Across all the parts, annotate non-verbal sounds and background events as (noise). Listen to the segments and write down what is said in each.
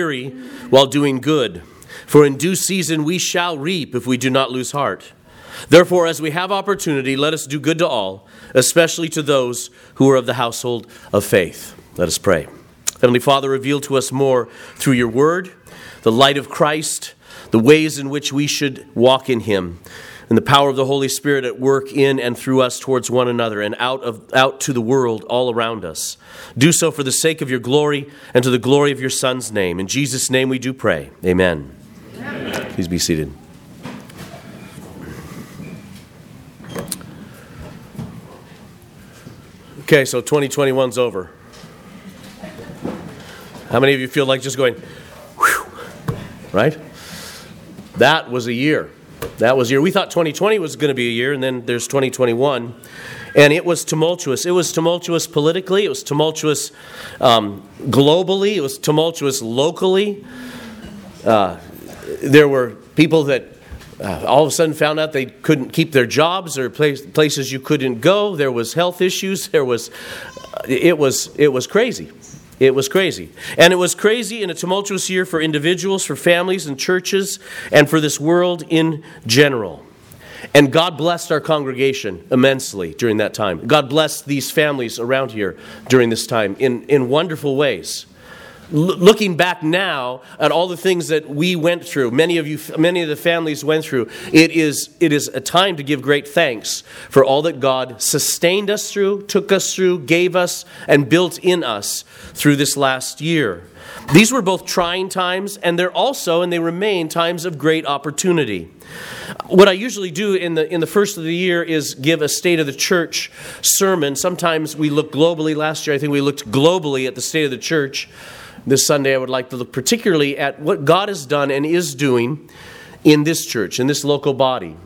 weary while doing good, for in due season we shall reap if we do not lose heart. Therefore, as we have opportunity, let us do good to all, especially to those who are of the household of faith. Let us pray. Heavenly Father, reveal to us more through your word, the light of Christ, the ways in which we should walk in him and the power of the Holy Spirit at work in and through us towards one another and out, of, out to the world all around us. Do so for the sake of your glory and to the glory of your Son's name. In Jesus' name we do pray. Amen. Amen. Please be seated. Okay, so 2021's over. How many of you feel like just going, whew, right? That was a year. That was year. We thought 2020 was going to be a year, and then there's 2021. And it was tumultuous. It was tumultuous politically, it was tumultuous um, globally, it was tumultuous locally. Uh, there were people that uh, all of a sudden found out they couldn't keep their jobs or place, places you couldn't go. There was health issues. There was, uh, it was, it was crazy. It was crazy. And it was crazy in a tumultuous year for individuals, for families and churches, and for this world in general. And God blessed our congregation immensely during that time. God blessed these families around here during this time in, in wonderful ways looking back now at all the things that we went through, many of you, many of the families went through, it is, it is a time to give great thanks for all that God sustained us through, took us through, gave us, and built in us through this last year. These were both trying times, and they're also, and they remain, times of great opportunity. What I usually do in the, in the first of the year is give a state of the church sermon. Sometimes we look globally. Last year, I think we looked globally at the state of the church. This Sunday, I would like to look particularly at what God has done and is doing in this church, in this local body.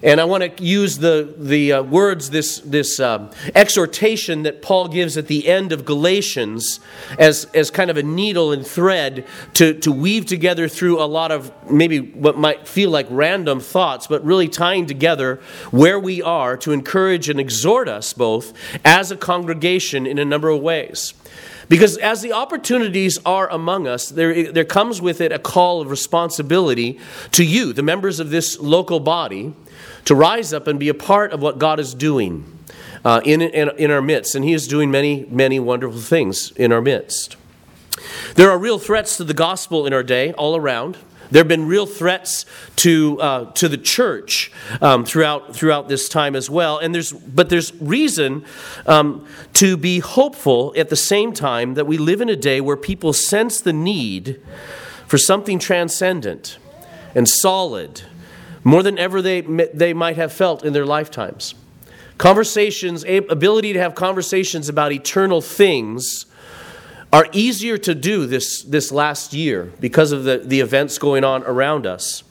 And I want to use the, the uh, words, this, this uh, exhortation that Paul gives at the end of Galatians as, as kind of a needle and thread to, to weave together through a lot of maybe what might feel like random thoughts, but really tying together where we are to encourage and exhort us both as a congregation in a number of ways. Because as the opportunities are among us, there, there comes with it a call of responsibility to you, the members of this local body, to rise up and be a part of what God is doing uh, in, in, in our midst. And He is doing many, many wonderful things in our midst. There are real threats to the gospel in our day all around. There have been real threats to, uh, to the church um, throughout, throughout this time as well. And there's, but there's reason um, to be hopeful at the same time that we live in a day where people sense the need for something transcendent and solid more than ever they, they might have felt in their lifetimes. Conversations, ability to have conversations about eternal things are easier to do this, this last year because of the, the events going on around us.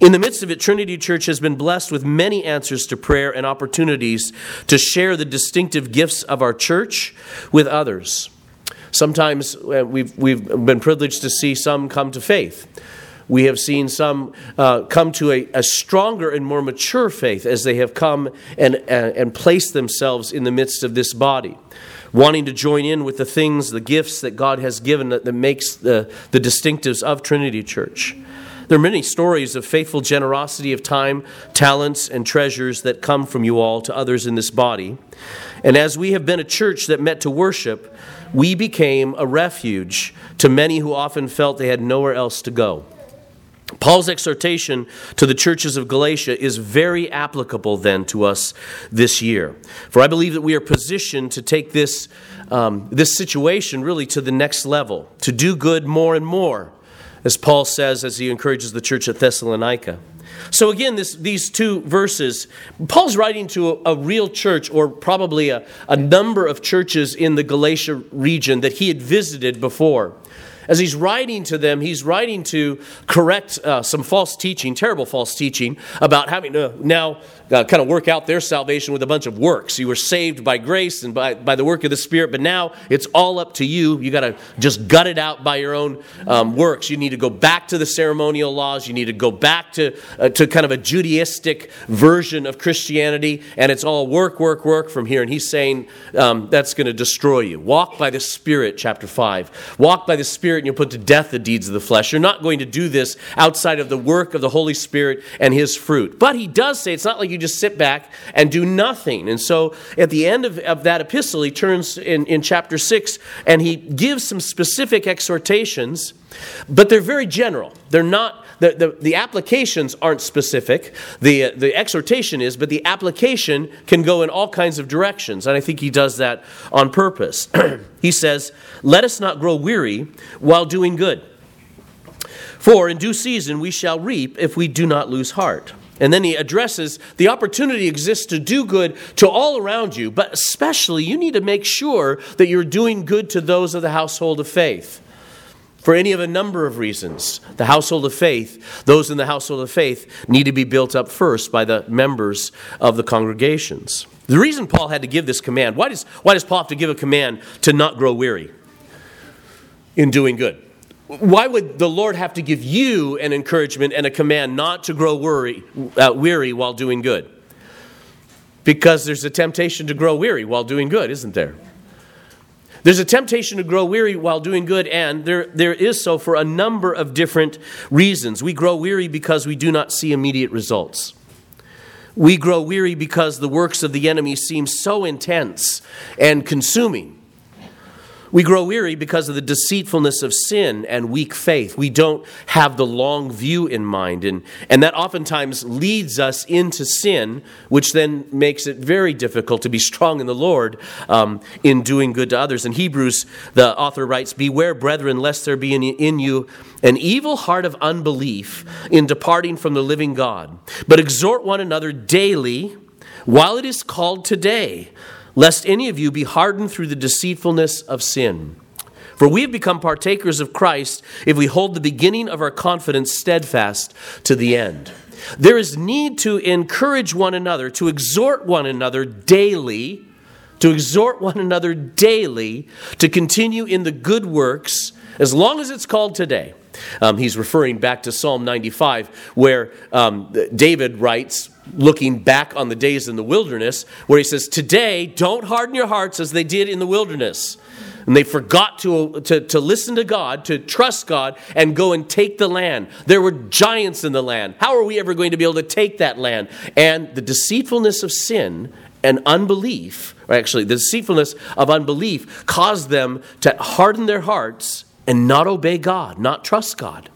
In the midst of it, Trinity Church has been blessed with many answers to prayer and opportunities to share the distinctive gifts of our church with others. Sometimes uh, we've, we've been privileged to see some come to faith. We have seen some uh, come to a, a, stronger and more mature faith as they have come and, uh, and placed themselves in the midst of this body wanting to join in with the things, the gifts that God has given that, that makes the, the distinctives of Trinity Church. There are many stories of faithful generosity of time, talents, and treasures that come from you all to others in this body. And as we have been a church that met to worship, we became a refuge to many who often felt they had nowhere else to go. Paul's exhortation to the churches of Galatia is very applicable then to us this year. For I believe that we are positioned to take this, um, this situation really to the next level, to do good more and more, as Paul says as he encourages the church at Thessalonica. So, again, this, these two verses, Paul's writing to a, a real church, or probably a, a number of churches in the Galatia region that he had visited before. As he's writing to them, he's writing to correct uh, some false teaching, terrible false teaching, about having to now uh, kind of work out their salvation with a bunch of works. You were saved by grace and by, by the work of the Spirit, but now it's all up to you. You got to just gut it out by your own um, works. You need to go back to the ceremonial laws. You need to go back to, uh, to kind of a Judaistic version of Christianity, and it's all work, work, work from here. And he's saying um, that's going to destroy you. Walk by the Spirit, chapter 5. Walk by the Spirit Spirit and you'll put to death the deeds of the flesh. You're not going to do this outside of the work of the Holy Spirit and His fruit. But he does say it's not like you just sit back and do nothing. And so at the end of, of that epistle, he turns in, in chapter 6 and he gives some specific exhortations, but they're very general. They're not the, the, the applications aren't specific. The, uh, the exhortation is, but the application can go in all kinds of directions. And I think he does that on purpose. (clears throat) he says, Let us not grow weary while doing good. For in due season we shall reap if we do not lose heart. And then he addresses the opportunity exists to do good to all around you, but especially you need to make sure that you're doing good to those of the household of faith for any of a number of reasons. The household of faith, those in the household of faith, need to be built up first by the members of the congregations. The reason Paul had to give this command, why does, why does Paul have to give a command to not grow weary in doing good? Why would the Lord have to give you an encouragement and a command not to grow worry, uh, weary while doing good? Because there's a temptation to grow weary while doing good, isn't there? There's a temptation to grow weary while doing good, and there, there is so for a number of different reasons. We grow weary because we do not see immediate results. We grow weary because the works of the enemy seem so intense and consuming we grow weary because of the deceitfulness of sin and weak faith. We don't have the long view in mind. And, and that oftentimes leads us into sin, which then makes it very difficult to be strong in the Lord um, in doing good to others. In Hebrews, the author writes Beware, brethren, lest there be in, in you an evil heart of unbelief in departing from the living God. But exhort one another daily while it is called today lest any of you be hardened through the deceitfulness of sin. For we have become partakers of Christ if we hold the beginning of our confidence steadfast to the end. There is need to encourage one another, to exhort one another daily, to exhort one another daily to continue in the good works as long as it's called today. Um, he's referring back to Psalm 95, where um, David writes, looking back on the days in the wilderness, where he says, Today, don't harden your hearts as they did in the wilderness. And they forgot to, to, to listen to God, to trust God, and go and take the land. There were giants in the land. How are we ever going to be able to take that land? And the deceitfulness of sin and unbelief, or actually, the deceitfulness of unbelief, caused them to harden their hearts and not obey God, not trust God,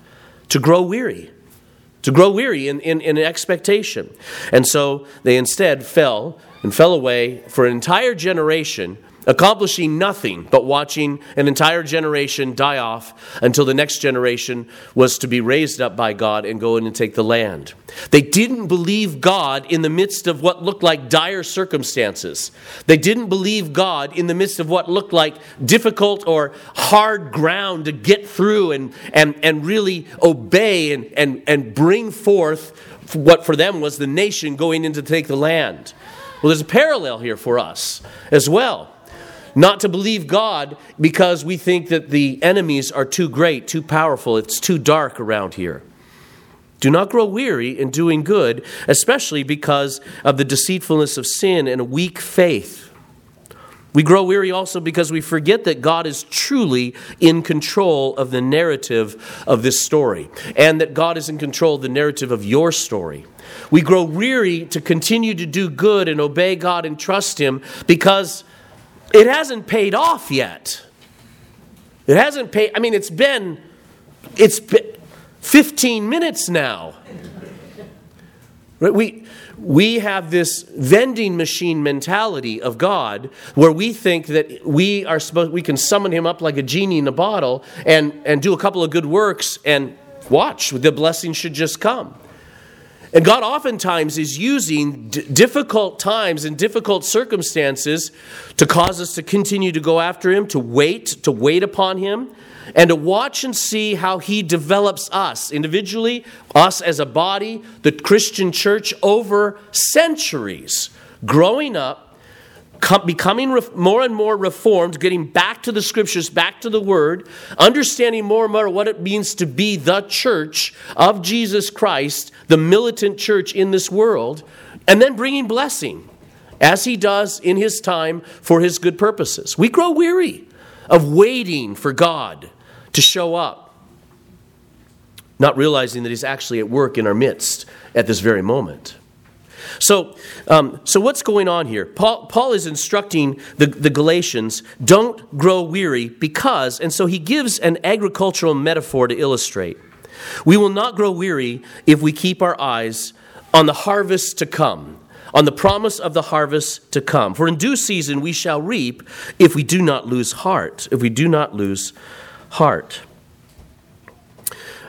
to grow weary to grow weary in, in, in expectation. And so they instead fell and fell away for an entire generation accomplishing nothing but watching an entire generation die off until the next generation was to be raised up by God and go in and take the land. They didn't believe God in the midst of what looked like dire circumstances. They didn't believe God in the midst of what looked like difficult or hard ground to get through and, and, and really obey and, and, and bring forth what for them was the nation going in to take the land. Well, there's a parallel here for us as well not to believe God because we think that the enemies are too great, too powerful, it's too dark around here. Do not grow weary in doing good, especially because of the deceitfulness of sin and a weak faith. We grow weary also because we forget that God is truly in control of the narrative of this story, and that God is in control of the narrative of your story. We grow weary to continue to do good and obey God and trust Him because it hasn't paid off yet. It hasn't paid, I mean, it's been, it's been 15 minutes now. Right? We, we have this vending machine mentality of God where we think that we are supposed we can summon him up like a genie in a bottle and, and do a couple of good works and watch the blessing should just come. And God oftentimes is using d- difficult times and difficult circumstances to cause us to continue to go after Him, to wait, to wait upon Him, and to watch and see how He develops us individually, us as a body, the Christian church over centuries, growing up becoming more and more reformed, getting back to the scriptures, back to the word, understanding more and more what it means to be the church of Jesus Christ, the militant church in this world, and then bringing blessing as he does in his time for his good purposes. We grow weary of waiting for God to show up, not realizing that He's actually at work in our midst at this very moment. So, um, so what's going on here? Paul, Paul is instructing the, the Galatians don't grow weary because, and so he gives an agricultural metaphor to illustrate. We will not grow weary if we keep our eyes on the harvest to come, on the promise of the harvest to come. For in due season we shall reap if we do not lose heart, if we do not lose heart.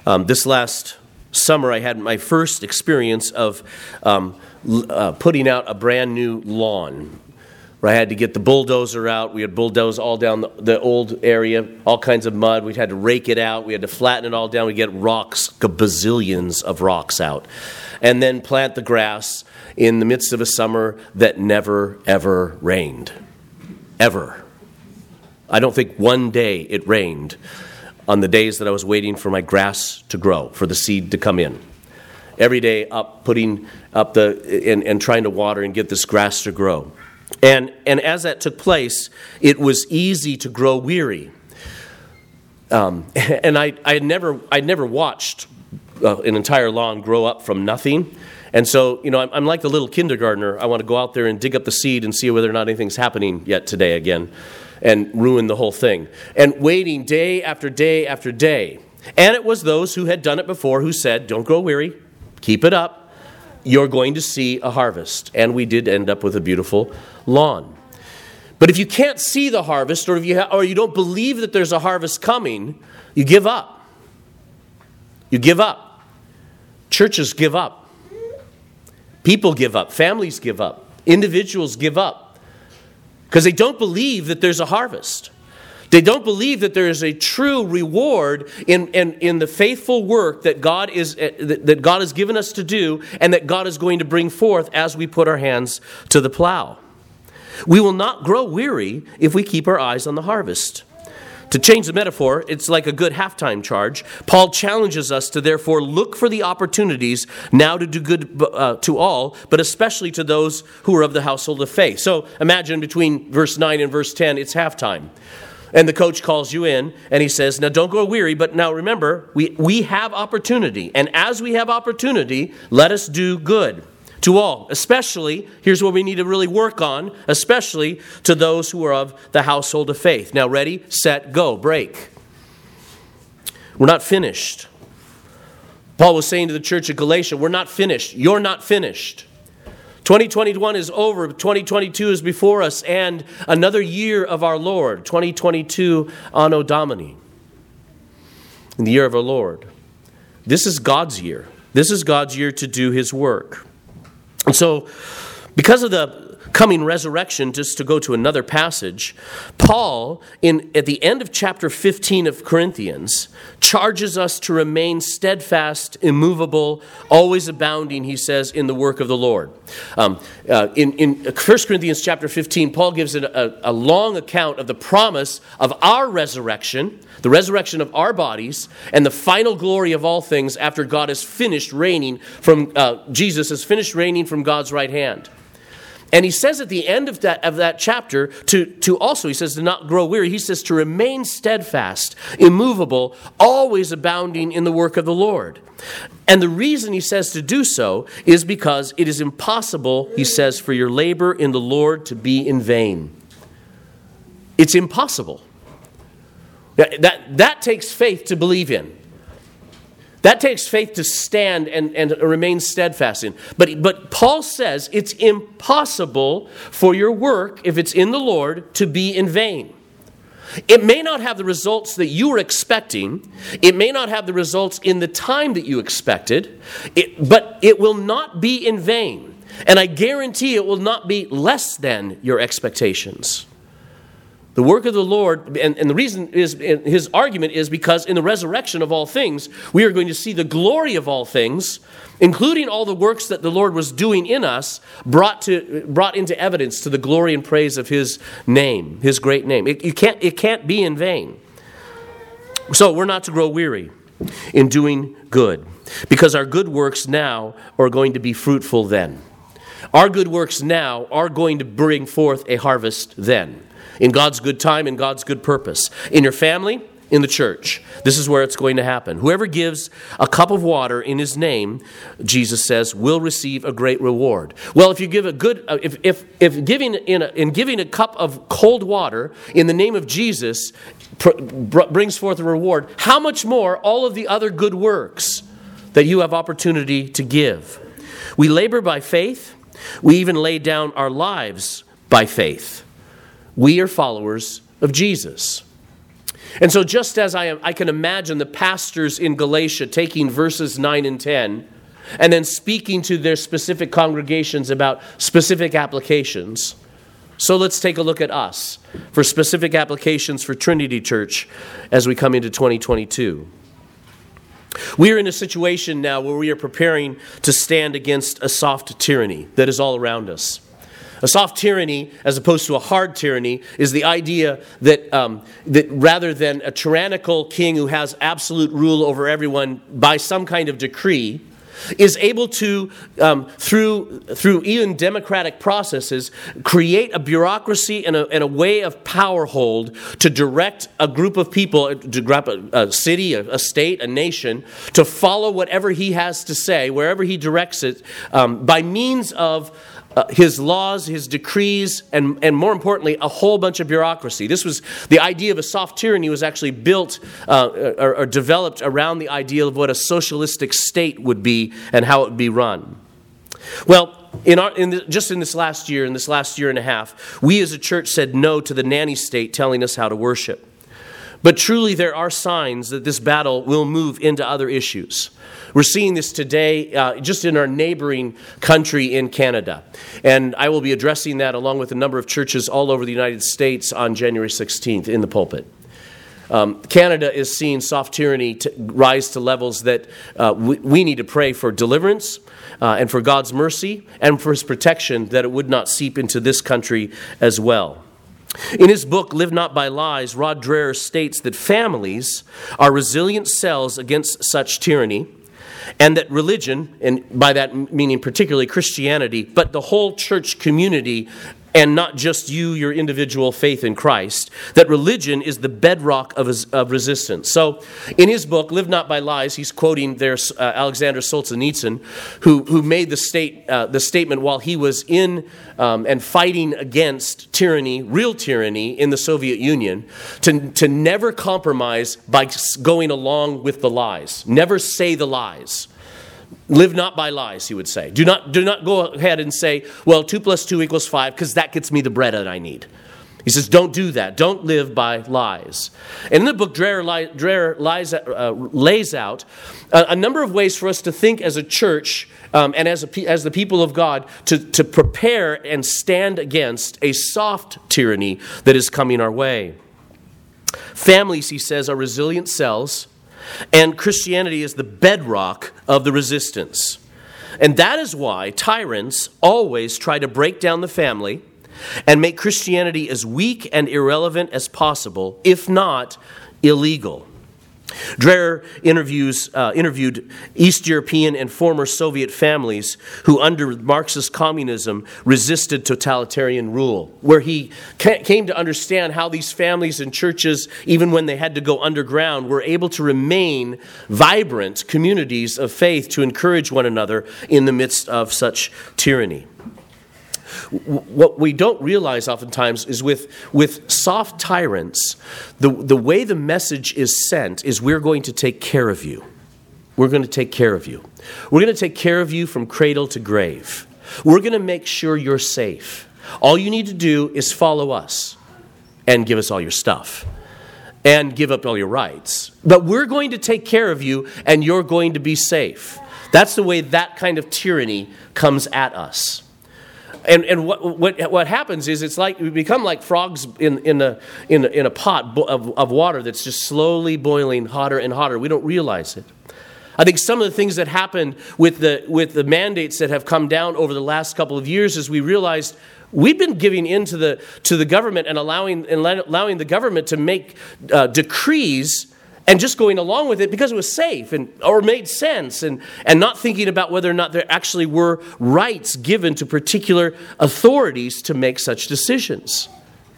Um, this last summer, I had my first experience of um, uh, putting out a brand new lawn. Where I had to get the bulldozer out. We had bulldoze all down the, the, old area, all kinds of mud. We had to rake it out. We had to flatten it all down. We get rocks, bazillions of rocks out, and then plant the grass in the midst of a summer that never ever rained, ever. I don't think one day it rained on the days that I was waiting for my grass to grow, for the seed to come in every day up putting up the and, and trying to water and get this grass to grow. And, and as that took place, it was easy to grow weary. Um, (laughs) and I, I had never, I'd never watched uh, an entire lawn grow up from nothing. And so, you know, I'm, I'm, like the little kindergartner. I want to go out there and dig up the seed and see whether or not anything's happening yet today again and ruin the whole thing. And waiting day after day after day. And it was those who had done it before who said, Don't grow weary, Keep it up. You're going to see a harvest. And we did end up with a beautiful lawn. But if you can't see the harvest, or if you ha- or you don't believe that there's a harvest coming, you give up. You give up. Churches give up. People give up. Families give up. Individuals give up because they don't believe that there's a harvest. They don't believe that there is a true reward in, in, in the faithful work that God, is, eh, that God has given us to do and that God is going to bring forth as we put our hands to the plow. We will not grow weary if we keep our eyes on the harvest. To change the metaphor, it's like a good halftime charge. Paul challenges us to therefore look for the opportunities now to do good uh, to all, but especially to those who are of the household of faith. So imagine between verse 9 and verse 10, it's halftime. And the coach calls you in and he says, Now don't go weary, but now remember, we, we have opportunity. And as we have opportunity, let us do good to all, especially, here's what we need to really work on, especially to those who are of the household of faith. Now, ready, set, go, break. We're not finished. Paul was saying to the church of Galatia, We're not finished. You're not finished. 2021 is over, 2022 is before us, and another year of our Lord, 2022 Anno Domini, in the year of our Lord. This is God's year. This is God's year to do his work. And so, because of the coming resurrection, just to go to another passage, Paul, in, at the end of chapter 15 of Corinthians, charges us to remain steadfast, immovable, always abounding, he says, in the work of the Lord. Um, uh, in, in 1 Corinthians chapter 15, Paul gives a, a long account of the promise of our resurrection, the resurrection of our bodies, and the final glory of all things after God has finished reigning from, uh, Jesus has finished reigning from God's right hand. And he says at the end of that, of that chapter to, to also, he says, to not grow weary. He says to remain steadfast, immovable, always abounding in the work of the Lord. And the reason he says to do so is because it is impossible, he says, for your labor in the Lord to be in vain. It's impossible. That, that takes faith to believe in. That takes faith to stand and, and remain steadfast in. But, but Paul says it's impossible for your work, if it's in the Lord, to be in vain. It may not have the results that you were expecting. It may not have the results in the time that you expected, it, but it will not be in vain. And I guarantee it will not be less than your expectations. The work of the Lord, and, and the reason is his argument is because in the resurrection of all things, we are going to see the glory of all things, including all the works that the Lord was doing in us, brought, to, brought into evidence to the glory and praise of his name, his great name. It, you can't, it can't be in vain. So we're not to grow weary in doing good, because our good works now are going to be fruitful then. Our good works now are going to bring forth a harvest then in God's good time, in God's good purpose. In your family, in the church, this is where it's going to happen. Whoever gives a cup of water in his name, Jesus says, will receive a great reward. Well, if you give a good, uh, if, if, if giving in, a, in giving a cup of cold water in the name of Jesus pr- br- brings forth a reward, how much more all of the other good works that you have opportunity to give? We labor by faith. We even lay down our lives by faith. We are followers of Jesus. And so, just as I, am, I can imagine the pastors in Galatia taking verses 9 and 10 and then speaking to their specific congregations about specific applications, so let's take a look at us for specific applications for Trinity Church as we come into 2022. We are in a situation now where we are preparing to stand against a soft tyranny that is all around us. A soft tyranny, as opposed to a hard tyranny, is the idea that, um, that rather than a tyrannical king who has absolute rule over everyone by some kind of decree, is able to, um, through, through even democratic processes, create a bureaucracy and a, and a way of power hold to direct a group of people, to grab a, a city, a, a, state, a nation, to follow whatever he has to say, wherever he directs it, um, by means of uh, his laws, his decrees, and, and more importantly, a whole bunch of bureaucracy. This was the idea of a soft tyranny was actually built uh, or, or developed around the idea of what a socialistic state would be and how it would be run. Well, in our, in the, just in this last year, in this last year and a half, we as a church said no to the nanny state telling us how to worship. But truly, there are signs that this battle will move into other issues. We're seeing this today uh, just in our neighboring country in Canada. And I will be addressing that along with a number of churches all over the United States on January 16th in the pulpit. Um, Canada is seeing soft tyranny rise to levels that uh, we, we, need to pray for deliverance uh, and for God's mercy and for His protection that it would not seep into this country as well. In his book, Live Not by Lies, Rod Dreher states that families are resilient cells against such tyranny and that religion, and by that meaning particularly Christianity, but the whole church community and not just you, your individual faith in Christ, that religion is the bedrock of, his, of resistance. So, in his book, Live Not by Lies, he's quoting there uh, Alexander Solzhenitsyn, who, who made the, state, uh, the statement while he was in um, and fighting against tyranny, real tyranny in the Soviet Union, to, to never compromise by going along with the lies, never say the lies. Live not by lies, he would say. Do not, do not go ahead and say, well, 2 plus 2 equals 5, because that gets me the bread that I need. He says, don't do that. Don't live by lies. And in the book, Dreher, Dreher lies, uh, lays out a, a, number of ways for us to think as a church um, and as, a, as the people of God to, to prepare and stand against a soft tyranny that is coming our way. Families, he says, are resilient cells and Christianity is the bedrock of the resistance. And that is why tyrants always try to break down the family and make Christianity as weak and irrelevant as possible, if not illegal. Dreher interviews, uh, interviewed East European and former Soviet families who, under Marxist communism, resisted totalitarian rule, where he came to understand how these families and churches, even when they had to go underground, were able to remain vibrant communities of faith to encourage one another in the midst of such tyranny what we don't realize oftentimes is with, with soft tyrants, the, the way the message is sent is we're going to take care of you. We're going to take care of you. We're going to take care of you from cradle to grave. We're going to make sure you're safe. All you need to do is follow us and give us all your stuff and give up all your rights. But we're going to take care of you and you're going to be safe. That's the way that kind of tyranny comes at us. And, and what, what, what happens is it's like we become like frogs in, in, a, in, a, in a pot of, of water that's just slowly boiling hotter and hotter. We don't realize it. I think some of the things that happened with the, with the mandates that have come down over the last couple of years is we realized we've been giving in to the, to the government and allowing, and allowing the government to make uh, decrees and just going along with it because it was safe and or made sense and, and not thinking about whether or not there actually were rights given to particular authorities to make such decisions.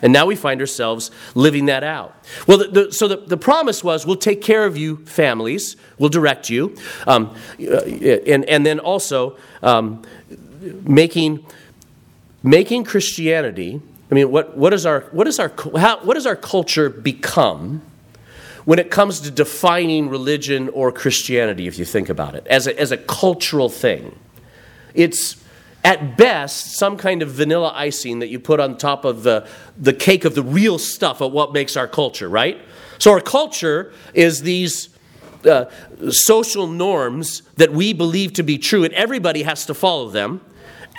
And now we find ourselves living that out. Well, the, the, so the, the promise was we'll take care of you, families, we'll direct you, um, uh, and, and then also um, making, making Christianity. I mean, what, what, is our, what, is our, how, what does our culture become when it comes to defining religion or Christianity, if you think about it, as a, as a cultural thing? It's at best, some kind of vanilla icing that you put on top of the, the cake of the real stuff of what makes our culture, right? So, our culture is these uh, social norms that we believe to be true, and everybody has to follow them.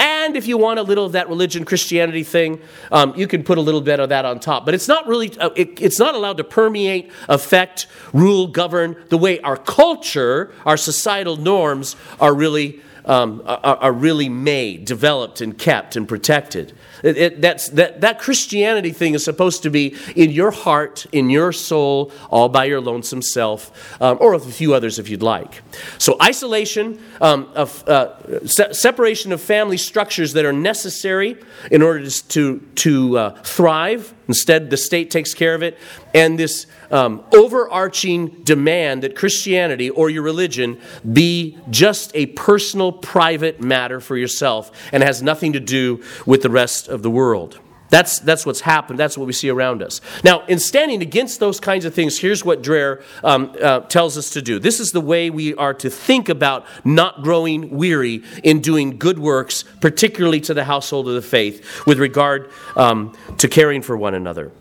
And if you want a little of that religion Christianity thing, um, you can put a little bit of that on top. But it's not really, uh, it, it's not allowed to permeate, affect, rule, govern the way our culture, our societal norms are really um, are, are, really made, developed, and kept and protected. It, it, that's, that, that Christianity thing is supposed to be in your heart, in your soul, all by your lonesome self, um, or with a few others if you'd like. So, isolation, um, of, uh, se- separation of family structures that are necessary in order to, to uh, thrive. Instead, the state takes care of it. And this um, overarching demand that Christianity or your religion be just a personal, private matter for yourself and has nothing to do with the rest of the world. That's, that's what's happened. That's what we see around us. Now, in standing against those kinds of things, here's what Dreher um, uh, tells us to do. This is the way we are to think about not growing weary in doing good works, particularly to the household of the faith, with regard um, to caring for one another.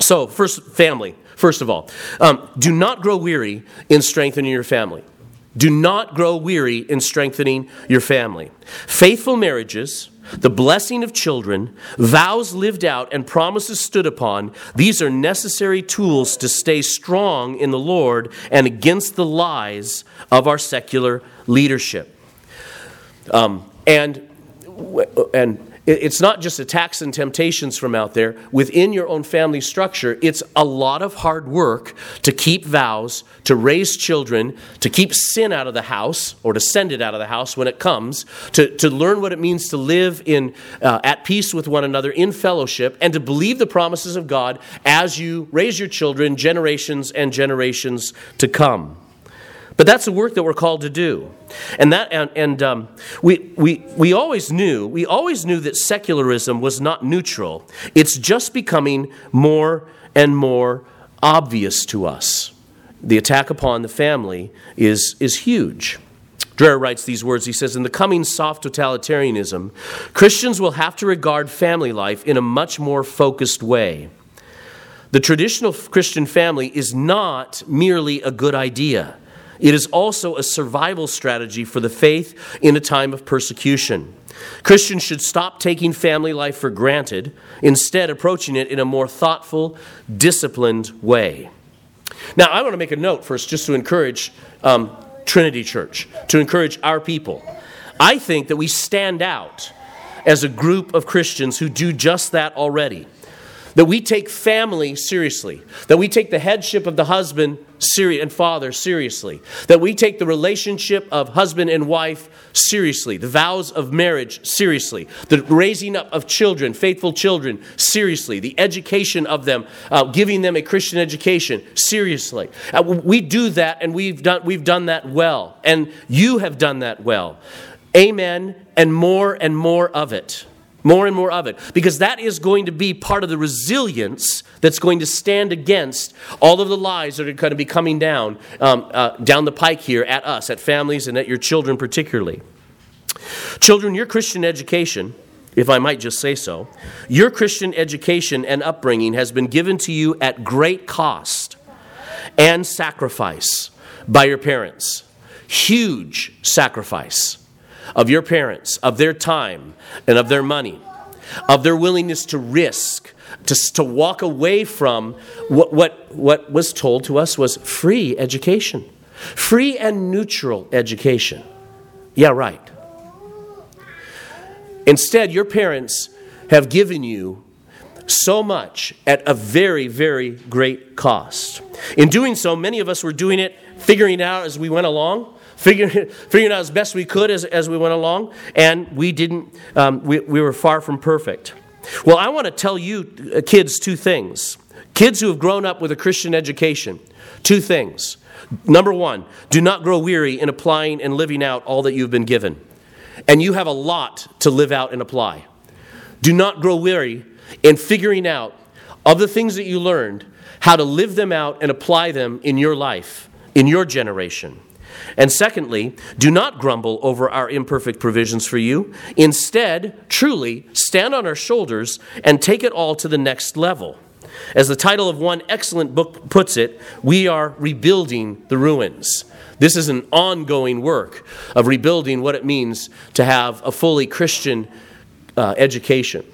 So, first, family. First of all, um, do not grow weary in strengthening your family. Do not grow weary in strengthening your family. Faithful marriages, the blessing of children, vows lived out, and promises stood upon, these are necessary tools to stay strong in the Lord and against the lies of our secular leadership. Um, and, and it's not just attacks and temptations from out there. Within your own family structure, it's a lot of hard work to keep vows, to raise children, to keep sin out of the house, or to send it out of the house when it comes, to, to learn what it means to live in, uh, at peace with one another in fellowship, and to believe the promises of God as you raise your children generations and generations to come. But that's the work that we're called to do. And that and, and um, we, we, we always knew, we always knew that secularism was not neutral. It's just becoming more and more obvious to us. The attack upon the family is, is huge. Dreher writes these words. He says, In the coming soft totalitarianism, Christians will have to regard family life in a much more focused way. The traditional Christian family is not merely a good idea. It is also a survival strategy for the faith in a time of persecution. Christians should stop taking family life for granted, instead, approaching it in a more thoughtful, disciplined way. Now, I want to make a note first just to encourage um, Trinity Church, to encourage our people. I think that we stand out as a group of Christians who do just that already that we take family seriously, that we take the headship of the husband and father seriously, that we take the relationship of husband and wife seriously, the vows of marriage seriously, the raising up of children, faithful children, seriously, the education of them, uh, giving them a Christian education seriously. Uh, we do that, and we've done, we've done that well, and you have done that well. Amen, and more and more of it. More and more of it. Because that is going to be part of the resilience that's going to stand against all of the lies that are going to be coming down, um, uh, down the pike here at us, at families, and at your children particularly. Children, your Christian education, if I might just say so, your Christian education and upbringing has been given to you at great cost and sacrifice by your parents. Huge sacrifice of your parents, of their time, and of their money, of their willingness to risk, to, to walk away from what, what, what was told to us was free education, free and neutral education. Yeah, right. Instead, your parents have given you so much at a very, very great cost. In doing so, many of us were doing it, figuring it out as we went along figuring, (laughs) figuring out as best we could as, as we went along, and we didn't, um, we, we were far from perfect. Well, I want to tell you, uh, kids, two things. Kids who have grown up with a Christian education, two things. Number one, do not grow weary in applying and living out all that you've been given. And you have a lot to live out and apply. Do not grow weary in figuring out of the things that you learned how to live them out and apply them in your life, in your generation. And secondly, do not grumble over our imperfect provisions for you. Instead, truly stand on our shoulders and take it all to the next level. As the title of one excellent book puts it, we are rebuilding the ruins. This is an ongoing work of rebuilding what it means to have a fully Christian uh, education.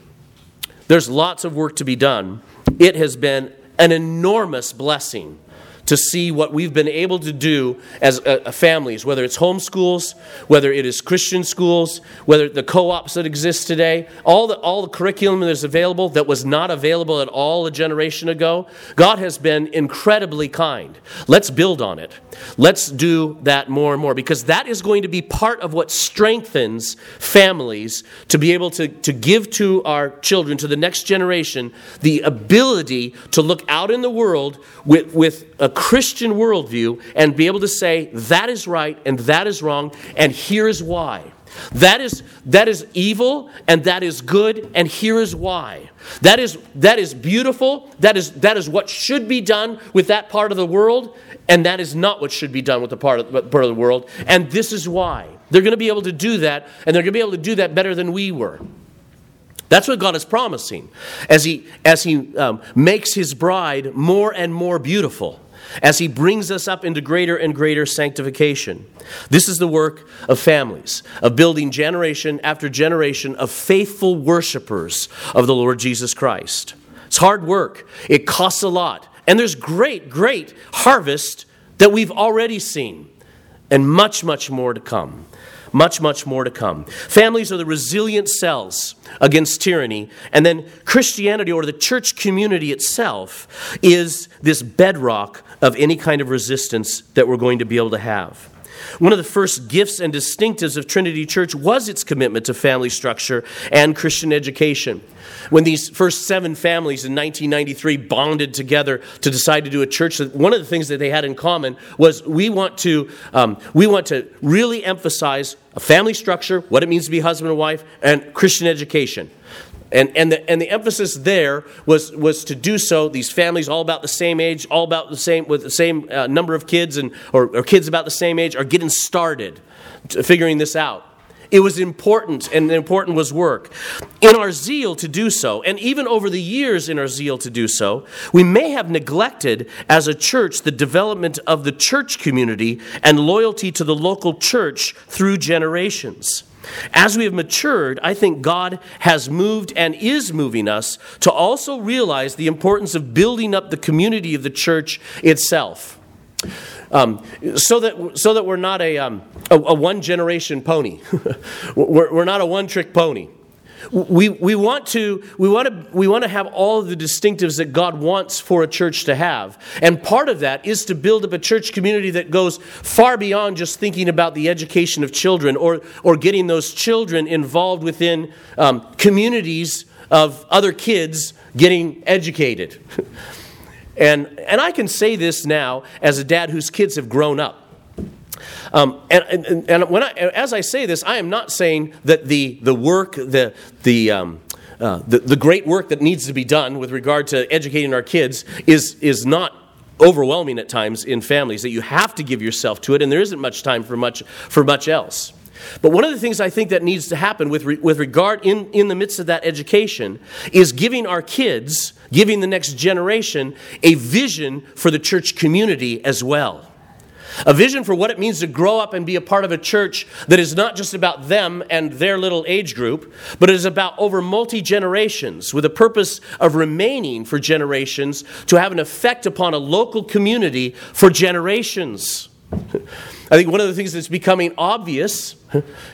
There's lots of work to be done. It has been an enormous blessing to see what we've been able to do as uh, families, whether it's homeschools, whether it is Christian schools, whether the co-ops that exist today, all the, all the curriculum that's available that was not available at all a generation ago. God has been incredibly kind. Let's build on it. Let's do that more and more because that is going to be part of what strengthens families to be able to, to give to our children, to the next generation, the ability to look out in the world with, with a Christian worldview and be able to say, that is right and that is wrong, and here is why. That is, that is evil and that is good, and here is why. That is, that is beautiful, that is, that is what should be done with that part of the world, and that is not what should be done with the part of, part of the world, and this is why. They're going to be able to do that, and they're going to be able to do that better than we were. That's what God is promising as He, as he um, makes His bride more and more beautiful as He brings us up into greater and greater sanctification. This is the work of families, of building generation after generation of faithful worshipers of the Lord Jesus Christ. It's hard work, it costs a lot, and there's great, great harvest that we've already seen, and much, much more to come. Much, much more to come. Families are the resilient cells against tyranny, and then Christianity or the church community itself is this bedrock of any kind of resistance that we're going to be able to have. One of the first gifts and distinctives of Trinity Church was its commitment to family structure and Christian education. When these first seven families in 1993 bonded together to decide to do a church, one of the things that they had in common was we want to, um, we want to really emphasize a family structure, what it means to be husband and wife, and Christian education. And, and, the, and the emphasis there was, was to do so, these families all about the same age, all about the same, with the same uh, number of kids, and, or, or kids about the same age, are getting started figuring this out. It was important, and important was work. In our zeal to do so, and even over the years in our zeal to do so, we may have neglected as a church the development of the church community and loyalty to the local church through generations. As we have matured, I think God has moved and is moving us to also realize the importance of building up the community of the church itself. Um, so, that, so that we're not a, um, a, a one generation pony, (laughs) we're, we're not a one trick pony we, we, want to, we, want to, we want to have all of the distinctives that God wants for a church to have. And part of that is to build up a church community that goes far beyond just thinking about the education of children or, or getting those children involved within um, communities of other kids getting educated. (laughs) and, and I can say this now as a dad whose kids have grown up. Um, and, and, and when I, as I say this, I am not saying that the, the work, the, the, um, uh, the, the great work that needs to be done with regard to educating our kids is, is not overwhelming at times in families, that you have to give yourself to it, and there isn't much time for much, for much else. But one of the things I think that needs to happen with, re, with regard in, in the midst of that education is giving our kids, giving the next generation, a vision for the church community as well. A vision for what it means to grow up and be a part of a church that is not just about them and their little age group, but is about over multi generations with a purpose of remaining for generations to have an effect upon a local community for generations. I think one of the things that's becoming obvious,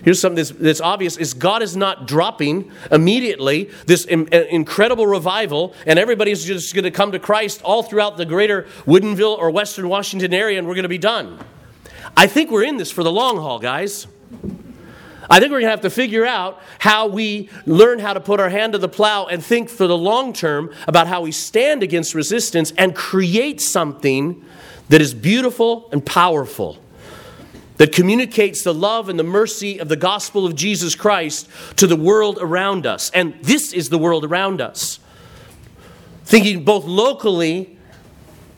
here's something that's, that's obvious, is God is not dropping immediately this in, uh, incredible revival, and everybody's just going to come to Christ all throughout the greater Woodinville or Western Washington area, and we're going to be done. I think we're in this for the long haul, guys. I think we're going to have to figure out how we learn how to put our hand to the plow and think for the long term about how we stand against resistance and create something that is beautiful and powerful, that communicates the love and the mercy of the gospel of Jesus Christ to the world around us. And this is the world around us. Thinking both locally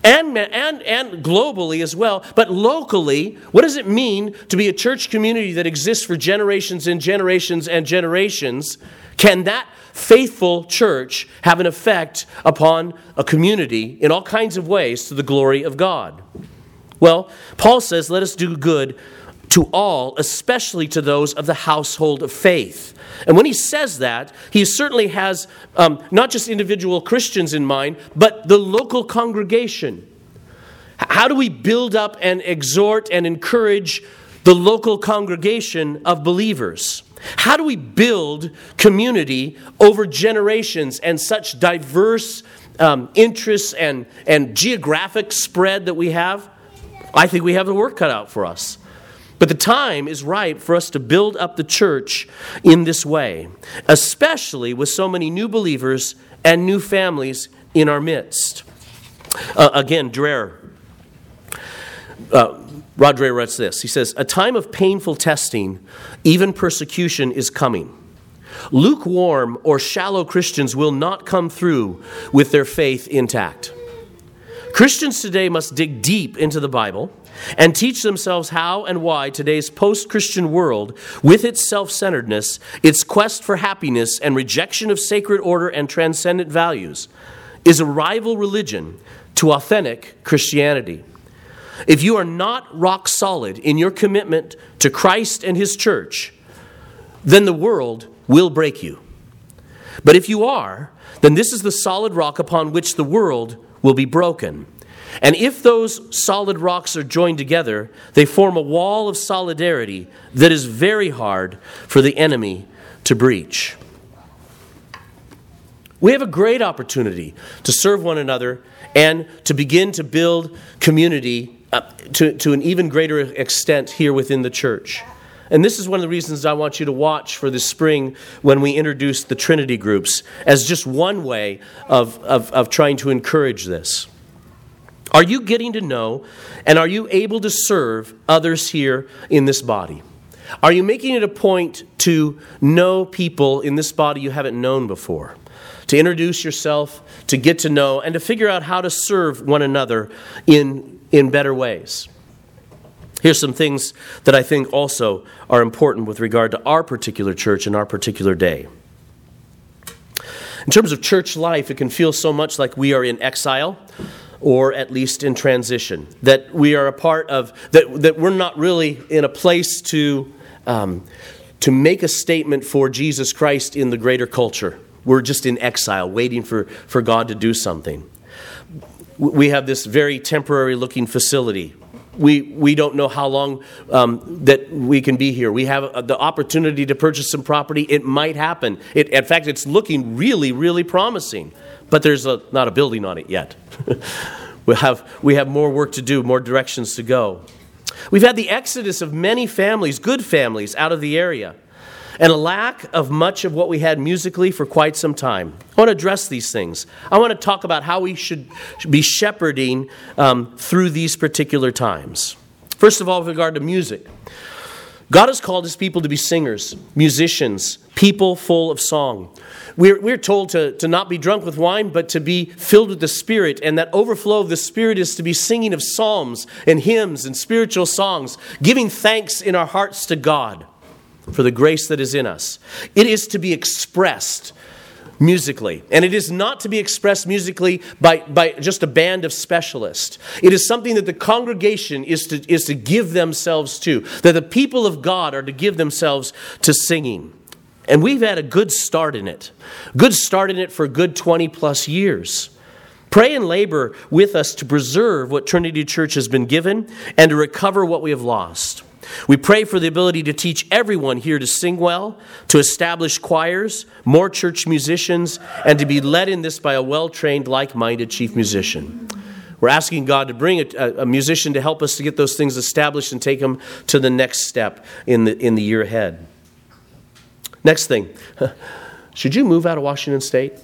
and, and, and globally as well. But locally, what does it mean to be a church community that exists for generations and generations and generations? Can that faithful church have an effect upon a community in all kinds of ways to the glory of God? Well, Paul says, let us do good to all, especially to those of the household of faith. And when he says that, he certainly has um, not just individual Christians in mind, but the local congregation. How do we build up and exhort and encourage the local congregation of believers? How do we build community over generations and such diverse um, interests and, and geographic spread that we have? I think we have the work cut out for us. But the time is right for us to build up the church in this way, especially with so many new believers and new families in our midst. Uh, again, Dreher. Uh, Rod Dreher writes this. He says, A time of painful testing, even persecution, is coming. Lukewarm or shallow Christians will not come through with their faith intact. Christians today must dig deep into the Bible and teach themselves how and why today's post Christian world, with its self centeredness, its quest for happiness, and rejection of sacred order and transcendent values, is a rival religion to authentic Christianity. If you are not rock solid in your commitment to Christ and His church, then the world will break you. But if you are, then this is the solid rock upon which the world will be broken. And if those solid rocks are joined together, they form a wall of solidarity that is very hard for the enemy to breach. We have a great opportunity to serve one another and to begin to build community uh, to, to an even greater extent here within the church. And this is one of the reasons I want you to watch for this spring when we introduce the Trinity groups as just one way of, of, of trying to encourage this. Are you getting to know and are you able to serve others here in this body? Are you making it a point to know people in this body you haven't known before? To introduce yourself, to get to know, and to figure out how to serve one another in, in better ways. Here's some things that I think also are important with regard to our particular church and our particular day. In terms of church life, it can feel so much like we are in exile or at least in transition. That we are a part of, that, that we're not really in a place to, um, to make a statement for Jesus Christ in the greater culture. We're just in exile, waiting for, for God to do something. We have this very temporary looking facility. We, we don't know how long um, that we can be here. We have the opportunity to purchase some property. It might happen. It, in fact, it's looking really, really promising but there's a, not a building on it yet. (laughs) we, have, we have more work to do, more directions to go. We've had the exodus of many families, good families, out of the area, and a lack of much of what we had musically for quite some time. I want to address these things. I want to talk about how we should be shepherding um, through these particular times. First of all, with regard to music, God has called his people to be singers, musicians, people full of song. We're, we're told to, to not be drunk with wine, but to be filled with the Spirit. And that overflow of the Spirit is to be singing of psalms and hymns and spiritual songs, giving thanks in our hearts to God for the grace that is in us. It is to be expressed musically. And it is not to be expressed musically by, by just a band of specialists. It is something that the congregation is to, is to give themselves to, that the people of God are to give themselves to singing. And we've had a good start in it. Good start in it for good 20 plus years. Pray and labor with us to preserve what Trinity Church has been given and to recover what we have lost. We pray for the ability to teach everyone here to sing well, to establish choirs, more church musicians, and to be led in this by a well trained, like minded chief musician. We're asking God to bring a, a, musician to help us to get those things established and take them to the next step in the, in the year ahead. Next thing, (laughs) should you move out of Washington State?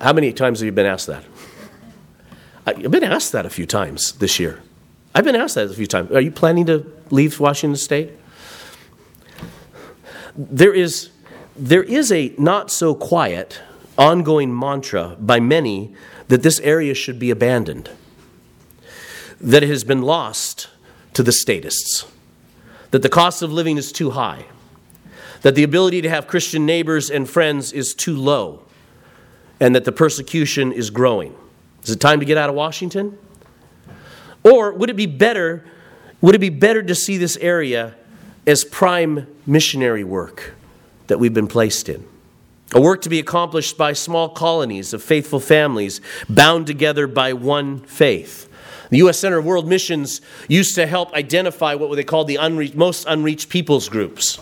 How many times have you been asked that? Uh, I've been asked that a few times this year. I've been asked that a few times. Are you planning to leave Washington State? There is, there is a not so quiet, ongoing mantra by many that this area should be abandoned, that it has been lost to the statists, that the cost of living is too high, that the ability to have Christian neighbors and friends is too low, and that the persecution is growing. Is it time to get out of Washington? Or would it be better would it be better to see this area as prime missionary work that we've been placed in? A work to be accomplished by small colonies of faithful families bound together by one faith. The U.S. Center of World Missions used to help identify what they called the unreached, most unreached peoples groups.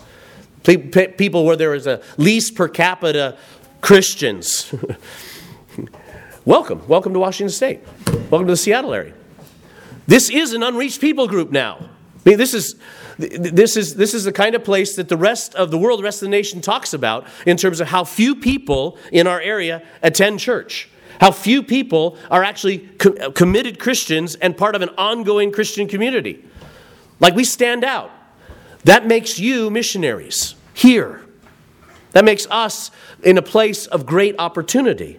People where there was a least per capita Christians. (laughs) Welcome. Welcome to Washington State. Welcome to the Seattle area. This is an unreached people group now. I mean, this is, this, is, this is the kind of place that the rest of the world, the rest of the nation talks about in terms of how few people in our area attend church. How few people are actually co- committed Christians and part of an ongoing Christian community. Like we stand out. That makes you missionaries here. That makes us in a place of great opportunity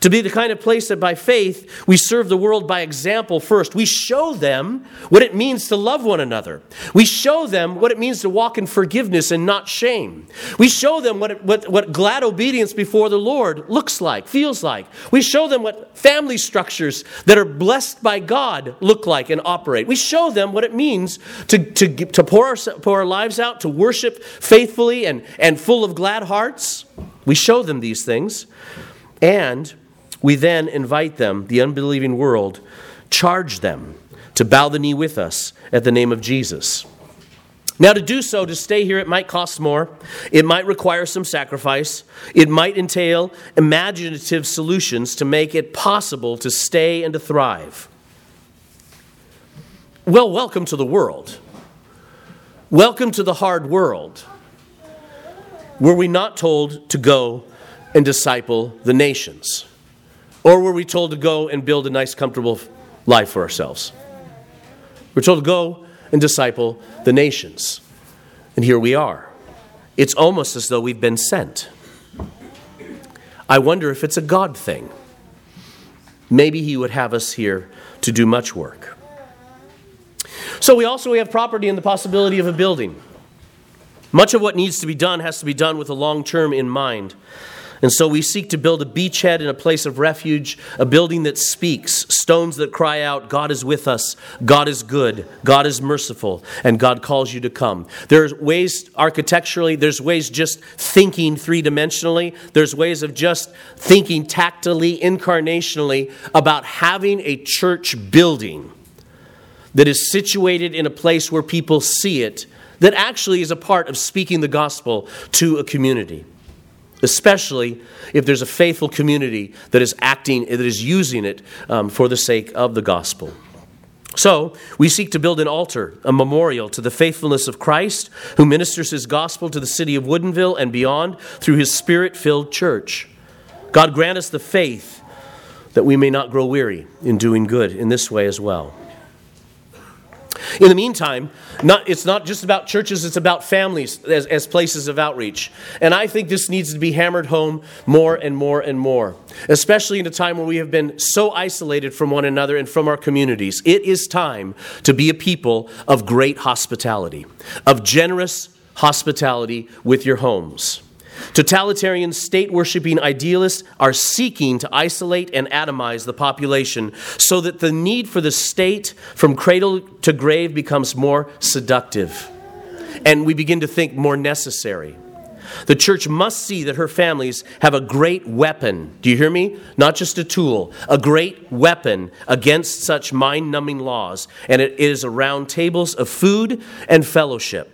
to be the kind of place that by faith we serve the world by example first. We show them what it means to love one another. We show them what it means to walk in forgiveness and not shame. We show them what, it, what, what glad obedience before the Lord looks like, feels like. We show them what family structures that are blessed by God look like and operate. We show them what it means to, to, to pour, our, pour our lives out, to worship faithfully and, and full of glad hearts. We show them these things. And we then invite them, the unbelieving world, charge them to bow the knee with us at the name of Jesus. Now, to do so, to stay here, it might cost more. It might require some sacrifice. It might entail imaginative solutions to make it possible to stay and to thrive. Well, welcome to the world. Welcome to the hard world. Were we not told to go and disciple the nations? Or were we told to go and build a nice, comfortable life for ourselves? We're told to go and disciple the nations. And here we are. It's almost as though we've been sent. I wonder if it's a God thing. Maybe He would have us here to do much work. So we also we have property and the possibility of a building. Much of what needs to be done has to be done with a long term in mind. And so we seek to build a beachhead and a place of refuge, a building that speaks, stones that cry out, God is with us, God is good, God is merciful, and God calls you to come. There's ways architecturally, there's ways just thinking three dimensionally, there's ways of just thinking tactily, incarnationally about having a church building that is situated in a place where people see it, that actually is a part of speaking the gospel to a community especially if there's a faithful community that is acting, that is using it um, for the sake of the gospel. So, we seek to build an altar, a memorial to the faithfulness of Christ, who ministers his gospel to the city of Woodinville and beyond through his spirit filled church. God grant us the faith that we may not grow weary in doing good in this way as well. In the meantime, not, it's not just about churches, it's about families as, as places of outreach. And I think this needs to be hammered home more and more and more, especially in a time where we have been so isolated from one another and from our communities. It is time to be a people of great hospitality, of generous hospitality with your homes. Totalitarian state worshiping idealists are seeking to isolate and atomize the population so that the need for the state from cradle to grave becomes more seductive and we begin to think more necessary. The church must see that her families have a great weapon. Do you hear me? Not just a tool, a great weapon against such mind numbing laws. And it is around tables of food and fellowship.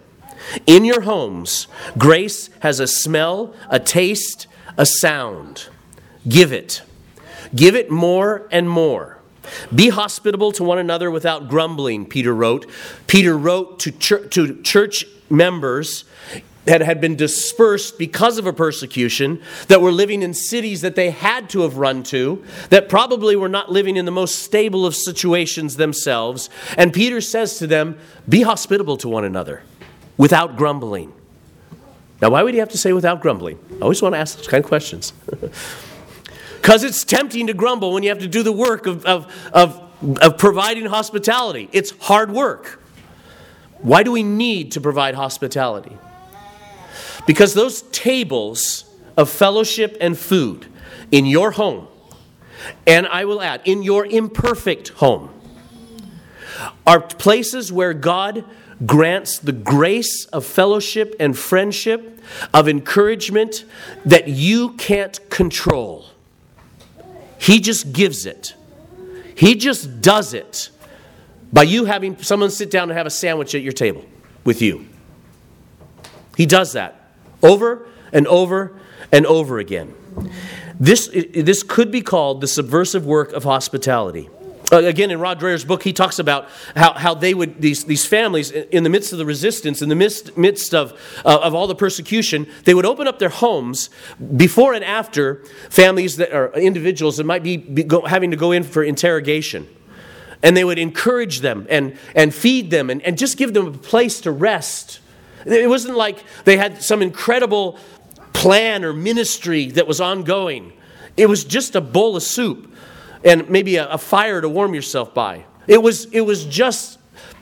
In your homes, grace has a smell, a taste, a sound. Give it. Give it more and more. Be hospitable to one another without grumbling, Peter wrote. Peter wrote to church, to church members that had been dispersed because of a persecution, that were living in cities that they had to have run to, that probably were not living in the most stable of situations themselves. And Peter says to them, Be hospitable to one another without grumbling. Now, why would he have to say without grumbling? I always want to ask those kind of questions. (laughs) Because it's tempting to grumble when you have to do the work of, of, of, of providing hospitality. It's hard work. Why do we need to provide hospitality? Because those tables of fellowship and food in your home, and I will add, in your imperfect home, are places where God grants the grace of fellowship and friendship, of encouragement that you can't control. He just gives it. He just does it by you having someone sit down and have a sandwich at your table with you. He does that over and over and over again. This, this could be called the subversive work of hospitality. Uh, again, in Rod Dreher's book, he talks about how, how they would, these, these families, in the midst of the resistance, in the midst, midst of, uh, of all the persecution, they would open up their homes before and after families that are individuals that might be, be go, having to go in for interrogation. And they would encourage them and, and feed them and, and just give them a place to rest. It wasn't like they had some incredible plan or ministry that was ongoing, it was just a bowl of soup and maybe a, a fire to warm yourself by. It was, it was just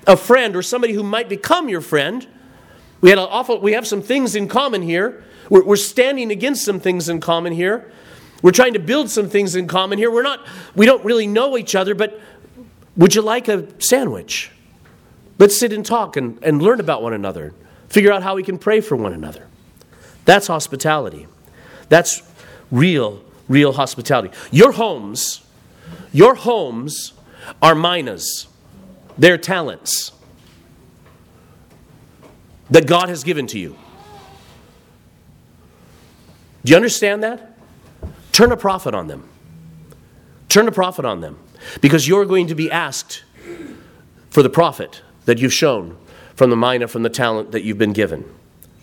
a friend or somebody who might become your friend. We, had an awful, we have some things in common here. We're, we're standing against some things in common here. We're trying to build some things in common here. We're not, we don't really know each other, but would you like a sandwich? Let's sit and talk and, and learn about one another. Figure out how we can pray for one another. That's hospitality. That's real, real hospitality. Your homes your homes are minas, they're talents that God has given to you. Do you understand that? Turn a profit on them. Turn a profit on them because you're going to be asked for the profit that you've shown from the mina, from the talent that you've been given.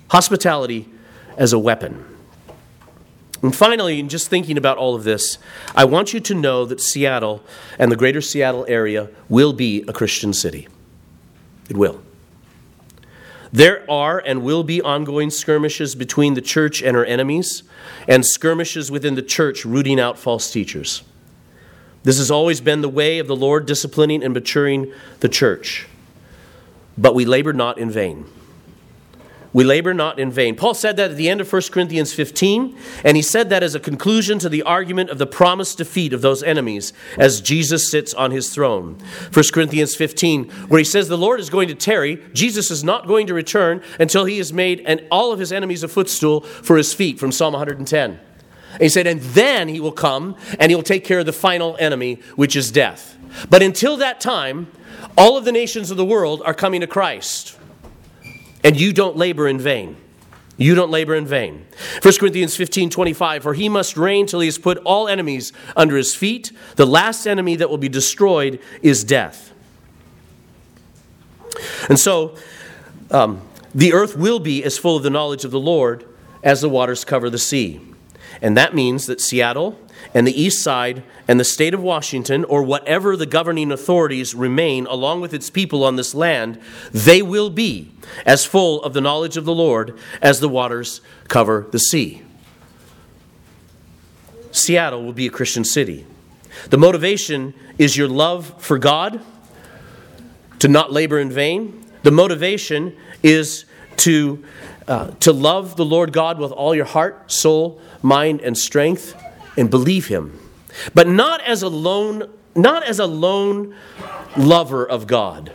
Hospitality as a weapon. And finally, in just thinking about all of this, I want you to know that Seattle and the greater Seattle area will be a Christian city. It will. There are and will be ongoing skirmishes between the church and her enemies, and skirmishes within the church rooting out false teachers. This has always been the way of the Lord disciplining and maturing the church. But we labor not in vain. We labor not in vain. Paul said that at the end of 1 Corinthians 15, and he said that as a conclusion to the argument of the promised defeat of those enemies as Jesus sits on his throne. 1 Corinthians 15, where he says the Lord is going to tarry, Jesus is not going to return until he has made and all of his enemies a footstool for his feet, from Psalm 110. And he said, and then he will come and he will take care of the final enemy, which is death. But until that time, all of the nations of the world are coming to Christ. And you don't labor in vain. You don't labor in vain. 1 Corinthians 15 25, for he must reign till he has put all enemies under his feet. The last enemy that will be destroyed is death. And so, um, the earth will be as full of the knowledge of the Lord as the waters cover the sea. And that means that Seattle and the East Side and the state of Washington, or whatever the governing authorities remain along with its people on this land, they will be as full of the knowledge of the Lord as the waters cover the sea. Seattle will be a Christian city. The motivation is your love for God, to not labor in vain. The motivation is to, uh, to love the Lord God with all your heart, soul, mind, and strength and believe him. But not as a lone, not as a lone lover of God,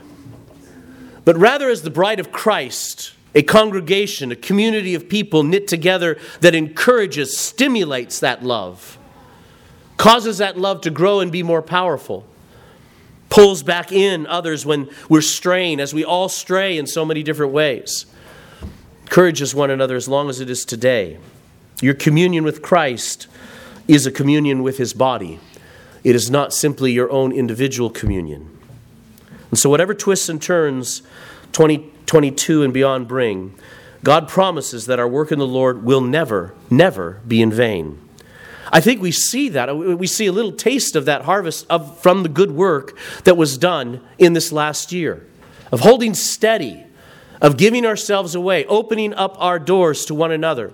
but rather as the bride of Christ, a congregation, a community of people knit together that encourages, stimulates that love, causes that love to grow and be more powerful pulls back in others when we're straying, as we all stray in so many different ways. Encourages one another as long as it is today. Your communion with Christ is a communion with his body. It is not simply your own individual communion. And so, whatever twists and turns 2022 and beyond bring, God promises that our work in the Lord will never, never be in vain. I think we see that. We see a little taste of that harvest of, from the good work that was done in this last year, of holding steady, of giving ourselves away, opening up our doors to one another.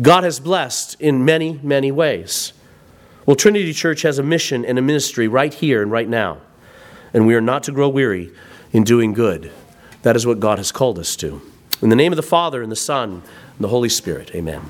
God has blessed in many, many ways. Well, Trinity Church has a mission and a ministry right here and right now, and we are not to grow weary in doing good. That is what God has called us to. In the name of the Father, and the Son, and the Holy Spirit, amen.